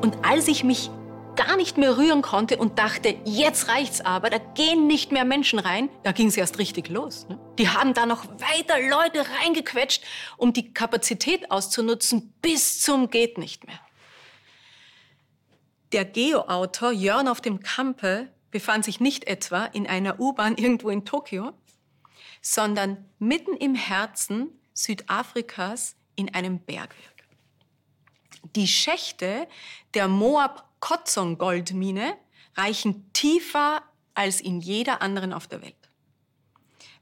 Und als ich mich gar nicht mehr rühren konnte und dachte, jetzt reicht's aber, da gehen nicht mehr Menschen rein, da ging es erst richtig los. Ne? Die haben da noch weiter Leute reingequetscht, um die Kapazität auszunutzen, bis zum geht nicht mehr. Der Geo-Autor Jörn auf dem Kampe befand sich nicht etwa in einer U-Bahn irgendwo in Tokio, sondern mitten im Herzen Südafrikas in einem Bergwerk. Die Schächte der Moab-Kotzong-Goldmine reichen tiefer als in jeder anderen auf der Welt.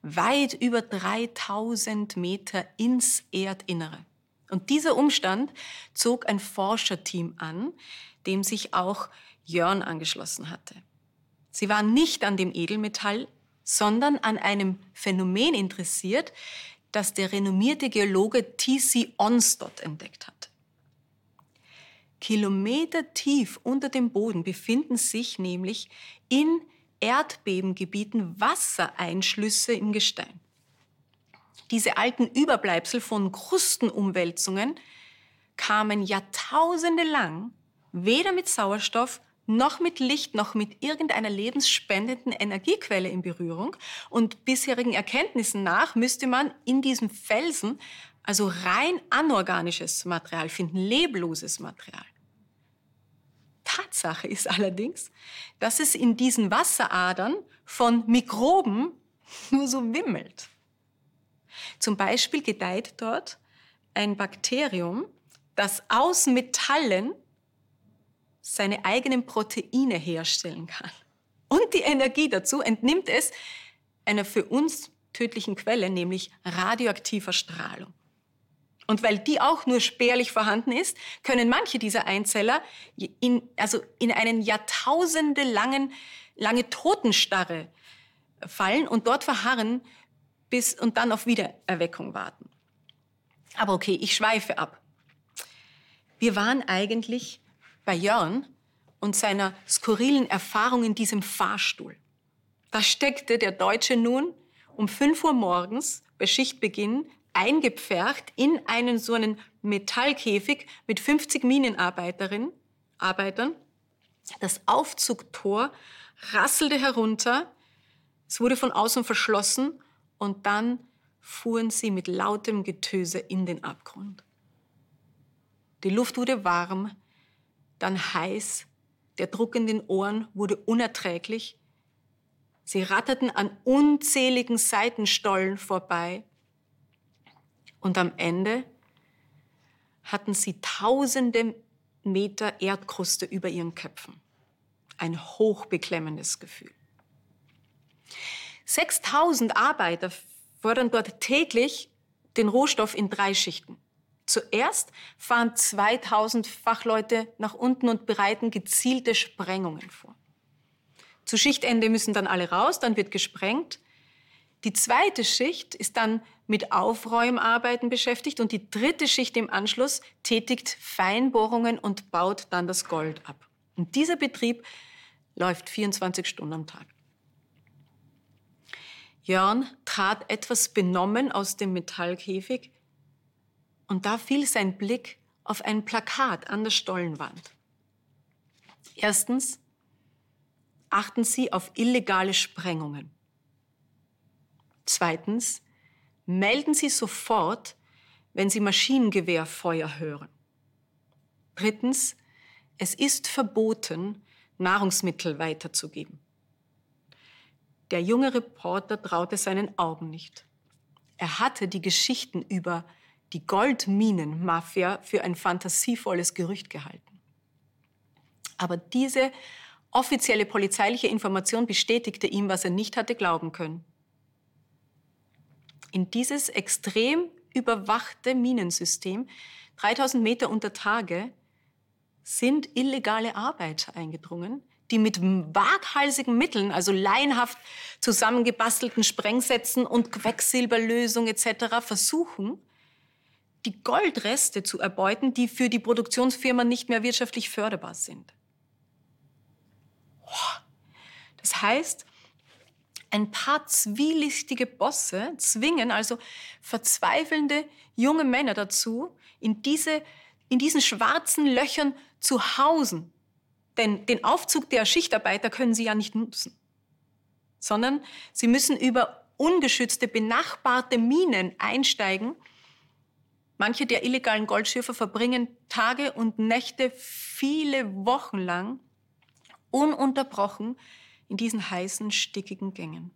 Weit über 3000 Meter ins Erdinnere. Und dieser Umstand zog ein Forscherteam an, dem sich auch Jörn angeschlossen hatte. Sie waren nicht an dem Edelmetall, sondern an einem Phänomen interessiert, das der renommierte Geologe T.C. Onstott entdeckt hat. Kilometer tief unter dem Boden befinden sich nämlich in Erdbebengebieten Wassereinschlüsse im Gestein. Diese alten Überbleibsel von Krustenumwälzungen kamen jahrtausende lang weder mit Sauerstoff noch mit Licht noch mit irgendeiner lebensspendenden Energiequelle in Berührung. Und bisherigen Erkenntnissen nach müsste man in diesem Felsen also rein anorganisches Material finden, lebloses Material. Tatsache ist allerdings, dass es in diesen Wasseradern von Mikroben nur so wimmelt. Zum Beispiel gedeiht dort ein Bakterium, das aus Metallen seine eigenen Proteine herstellen kann. Und die Energie dazu entnimmt es einer für uns tödlichen Quelle, nämlich radioaktiver Strahlung. Und weil die auch nur spärlich vorhanden ist, können manche dieser Einzeller in, also in einen jahrtausendelangen lange Totenstarre fallen und dort verharren bis und dann auf Wiedererweckung warten. Aber okay, ich schweife ab. Wir waren eigentlich bei Jörn und seiner skurrilen Erfahrung in diesem Fahrstuhl. Da steckte der Deutsche nun um 5 Uhr morgens bei Schichtbeginn eingepfercht in einen so einen Metallkäfig mit 50 Minenarbeiterinnen, Arbeitern. Das Aufzugtor rasselte herunter, es wurde von außen verschlossen und dann fuhren sie mit lautem Getöse in den Abgrund. Die Luft wurde warm, dann heiß, der Druck in den Ohren wurde unerträglich. Sie ratterten an unzähligen Seitenstollen vorbei. Und am Ende hatten sie tausende Meter Erdkruste über ihren Köpfen. Ein hochbeklemmendes Gefühl. 6000 Arbeiter fordern dort täglich den Rohstoff in drei Schichten. Zuerst fahren 2000 Fachleute nach unten und bereiten gezielte Sprengungen vor. Zu Schichtende müssen dann alle raus, dann wird gesprengt. Die zweite Schicht ist dann mit Aufräumarbeiten beschäftigt und die dritte Schicht im Anschluss tätigt Feinbohrungen und baut dann das Gold ab. Und dieser Betrieb läuft 24 Stunden am Tag. Jörn trat etwas benommen aus dem Metallkäfig, und da fiel sein Blick auf ein Plakat an der Stollenwand. Erstens, achten Sie auf illegale Sprengungen. Zweitens, melden Sie sofort, wenn Sie Maschinengewehrfeuer hören. Drittens, es ist verboten, Nahrungsmittel weiterzugeben. Der junge Reporter traute seinen Augen nicht. Er hatte die Geschichten über die Goldminenmafia für ein fantasievolles Gerücht gehalten. Aber diese offizielle polizeiliche Information bestätigte ihm, was er nicht hatte glauben können. In dieses extrem überwachte Minensystem, 3000 Meter unter Tage, sind illegale Arbeiter eingedrungen, die mit waghalsigen Mitteln, also laienhaft zusammengebastelten Sprengsätzen und Quecksilberlösung etc. versuchen, die Goldreste zu erbeuten, die für die Produktionsfirma nicht mehr wirtschaftlich förderbar sind. Das heißt, ein paar zwielichtige Bosse zwingen also verzweifelnde junge Männer dazu, in, diese, in diesen schwarzen Löchern zu hausen. Denn den Aufzug der Schichtarbeiter können sie ja nicht nutzen, sondern sie müssen über ungeschützte, benachbarte Minen einsteigen. Manche der illegalen Goldschürfer verbringen Tage und Nächte viele Wochen lang ununterbrochen in diesen heißen, stickigen Gängen.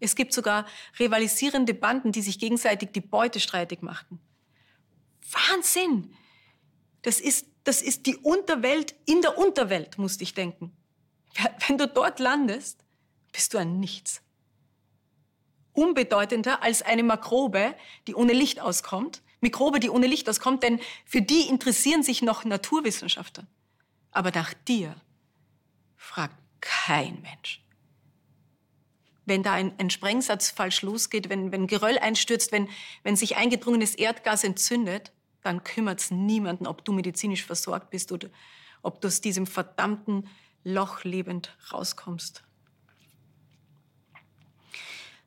Es gibt sogar rivalisierende Banden, die sich gegenseitig die Beute streitig machten. Wahnsinn! Das ist, das ist die Unterwelt in der Unterwelt, musste ich denken. Wenn du dort landest, bist du ein Nichts. Unbedeutender als eine Makrobe, die ohne Licht auskommt. Mikrobe, die ohne Licht auskommt, denn für die interessieren sich noch Naturwissenschaftler. Aber nach dir fragt kein Mensch wenn da ein, ein Sprengsatz falsch losgeht, wenn, wenn Geröll einstürzt, wenn, wenn sich eingedrungenes Erdgas entzündet, dann kümmert es niemanden, ob du medizinisch versorgt bist oder ob du aus diesem verdammten Loch lebend rauskommst.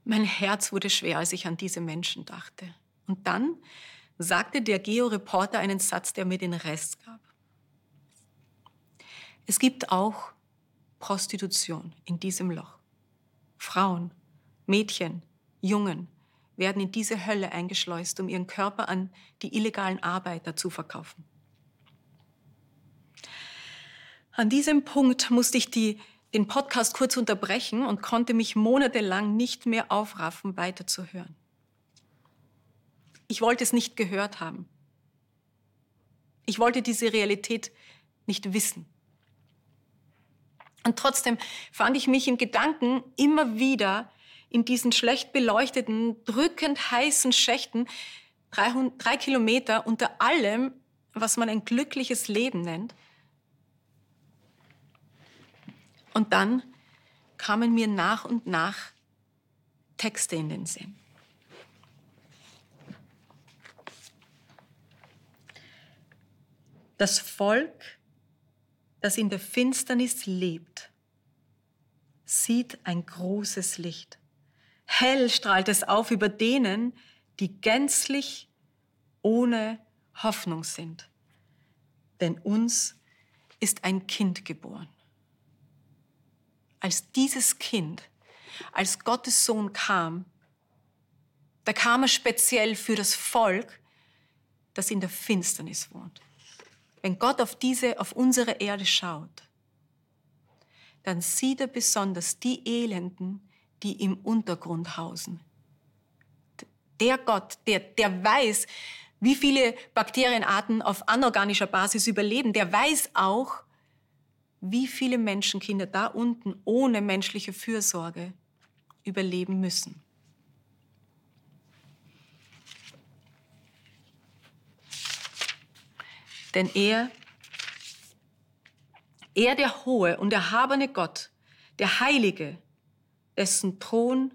Mein Herz wurde schwer, als ich an diese Menschen dachte. Und dann sagte der Georeporter einen Satz, der mir den Rest gab. Es gibt auch Prostitution in diesem Loch. Frauen, Mädchen, Jungen werden in diese Hölle eingeschleust, um ihren Körper an die illegalen Arbeiter zu verkaufen. An diesem Punkt musste ich die, den Podcast kurz unterbrechen und konnte mich monatelang nicht mehr aufraffen, weiterzuhören. Ich wollte es nicht gehört haben. Ich wollte diese Realität nicht wissen. Und trotzdem fand ich mich im Gedanken immer wieder in diesen schlecht beleuchteten, drückend heißen Schächten, drei, drei Kilometer unter allem, was man ein glückliches Leben nennt. Und dann kamen mir nach und nach Texte in den Sinn. Das Volk das in der Finsternis lebt, sieht ein großes Licht. Hell strahlt es auf über denen, die gänzlich ohne Hoffnung sind. Denn uns ist ein Kind geboren. Als dieses Kind, als Gottes Sohn kam, da kam er speziell für das Volk, das in der Finsternis wohnt. Wenn Gott auf diese, auf unsere Erde schaut, dann sieht er besonders die Elenden, die im Untergrund hausen. Der Gott, der, der weiß, wie viele Bakterienarten auf anorganischer Basis überleben, der weiß auch, wie viele Menschenkinder da unten ohne menschliche Fürsorge überleben müssen. Denn er, er der hohe und erhabene Gott, der Heilige, dessen Thron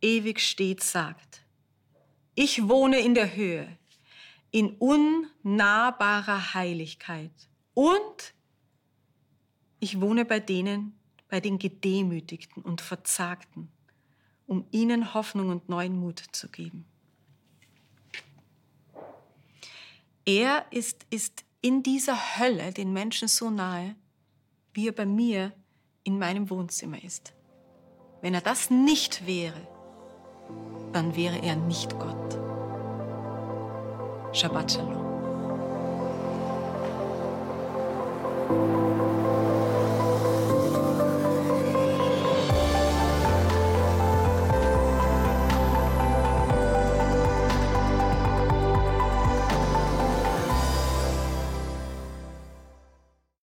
ewig steht, sagt, ich wohne in der Höhe, in unnahbarer Heiligkeit und ich wohne bei denen, bei den Gedemütigten und Verzagten, um ihnen Hoffnung und neuen Mut zu geben. Er ist, ist in dieser Hölle den Menschen so nahe, wie er bei mir in meinem Wohnzimmer ist. Wenn er das nicht wäre, dann wäre er nicht Gott. Shabbat Shalom.